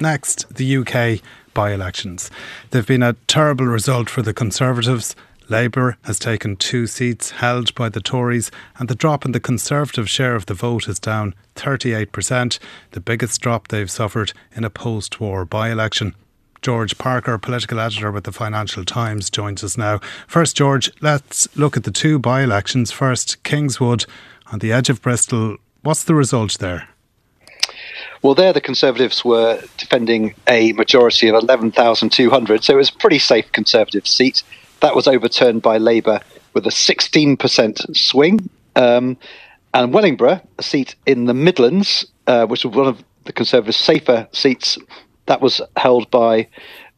Next, the UK by elections. They've been a terrible result for the Conservatives. Labour has taken two seats held by the Tories, and the drop in the Conservative share of the vote is down 38%, the biggest drop they've suffered in a post war by election. George Parker, political editor with the Financial Times, joins us now. First, George, let's look at the two by elections. First, Kingswood on the edge of Bristol. What's the result there? Well, there the Conservatives were defending a majority of 11,200, so it was a pretty safe Conservative seat. That was overturned by Labour with a 16% swing. Um, and Wellingborough, a seat in the Midlands, uh, which was one of the Conservatives' safer seats, that was held by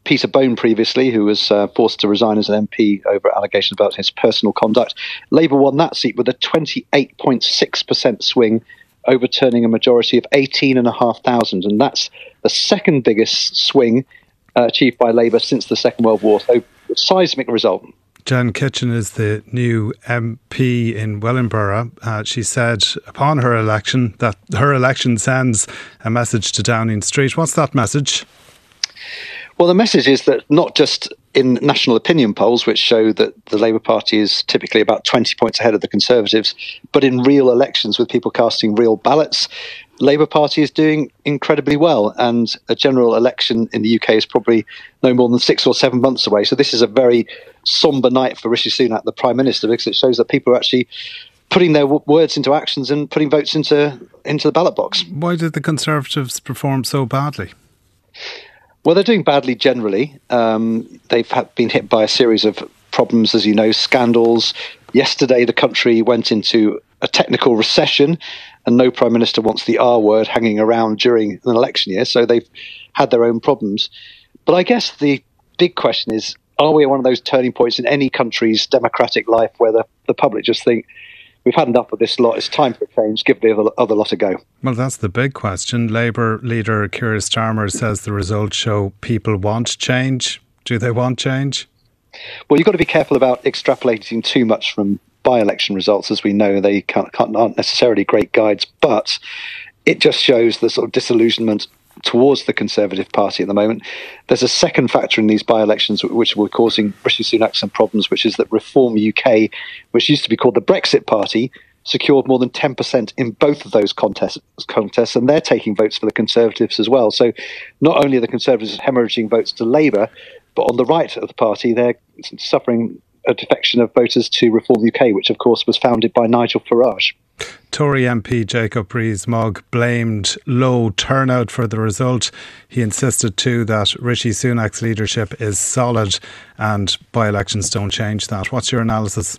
Peter Bone previously, who was uh, forced to resign as an MP over allegations about his personal conduct. Labour won that seat with a 28.6% swing, overturning a majority of 18,500. And that's the second biggest swing uh, achieved by Labour since the Second World War. So, seismic result. Gen Kitchen is the new MP in Wellingborough. Uh, she said upon her election that her election sends a message to Downing Street. What's that message? Well, the message is that not just in national opinion polls, which show that the Labour Party is typically about 20 points ahead of the Conservatives, but in real elections with people casting real ballots, Labour Party is doing incredibly well, and a general election in the UK is probably no more than six or seven months away. So this is a very sombre night for Rishi Sunak, the Prime Minister, because it shows that people are actually putting their w- words into actions and putting votes into into the ballot box. Why did the Conservatives perform so badly? Well, they're doing badly generally. Um, they've been hit by a series of problems, as you know, scandals. Yesterday, the country went into a technical recession, and no prime minister wants the R word hanging around during an election year. So they've had their own problems. But I guess the big question is are we at one of those turning points in any country's democratic life where the, the public just think, we've had enough of this lot. It's time for a change. Give the other, other lot a go. Well, that's the big question. Labour leader Keir Starmer says the results show people want change. Do they want change? Well, you've got to be careful about extrapolating too much from by-election results, as we know they can't, can't, aren't necessarily great guides, but it just shows the sort of disillusionment towards the Conservative Party at the moment. There's a second factor in these by-elections which were causing Rishi Sunak some problems, which is that Reform UK, which used to be called the Brexit Party, secured more than 10% in both of those contests, contests, and they're taking votes for the Conservatives as well. So not only are the Conservatives hemorrhaging votes to Labour, but on the right of the party, they're suffering a defection of voters to Reform UK, which of course was founded by Nigel Farage. Tory MP Jacob Rees-Mogg blamed low turnout for the result. He insisted too that Rishi Sunak's leadership is solid and by elections don't change that. What's your analysis?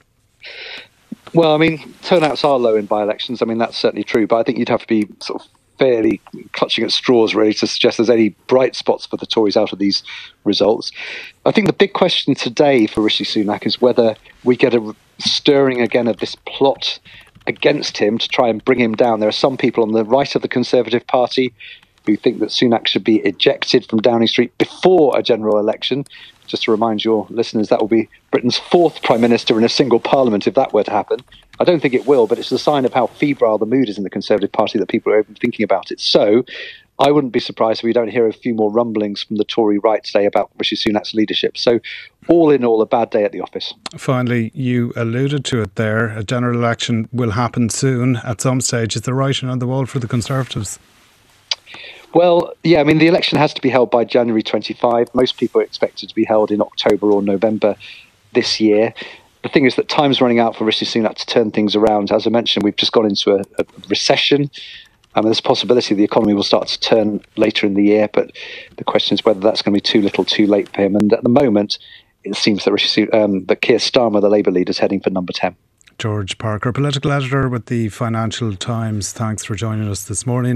Well, I mean, turnouts are low in by elections. I mean, that's certainly true, but I think you'd have to be sort of fairly clutching at straws, really, to suggest there's any bright spots for the Tories out of these results. I think the big question today for Rishi Sunak is whether we get a stirring again of this plot against him to try and bring him down. There are some people on the right of the Conservative Party who think that Sunak should be ejected from Downing Street before a general election. Just to remind your listeners, that will be Britain's fourth Prime Minister in a single Parliament if that were to happen. I don't think it will, but it's a sign of how febrile the mood is in the Conservative Party that people are even thinking about it. So I wouldn't be surprised if we don't hear a few more rumblings from the Tory right today about Rishi Sunak's leadership. So, all in all, a bad day at the office. Finally, you alluded to it there. A general election will happen soon at some stage. Is the writing on the wall for the Conservatives? Well, yeah, I mean, the election has to be held by January 25. Most people expect it to be held in October or November this year the thing is that time's running out for Rishi Sunak to turn things around. As I mentioned, we've just gone into a, a recession. Um, there's a possibility the economy will start to turn later in the year, but the question is whether that's going to be too little, too late for him. And at the moment, it seems that Rishi, um, that Keir Starmer, the Labour leader, is heading for number ten. George Parker, political editor with the Financial Times. Thanks for joining us this morning.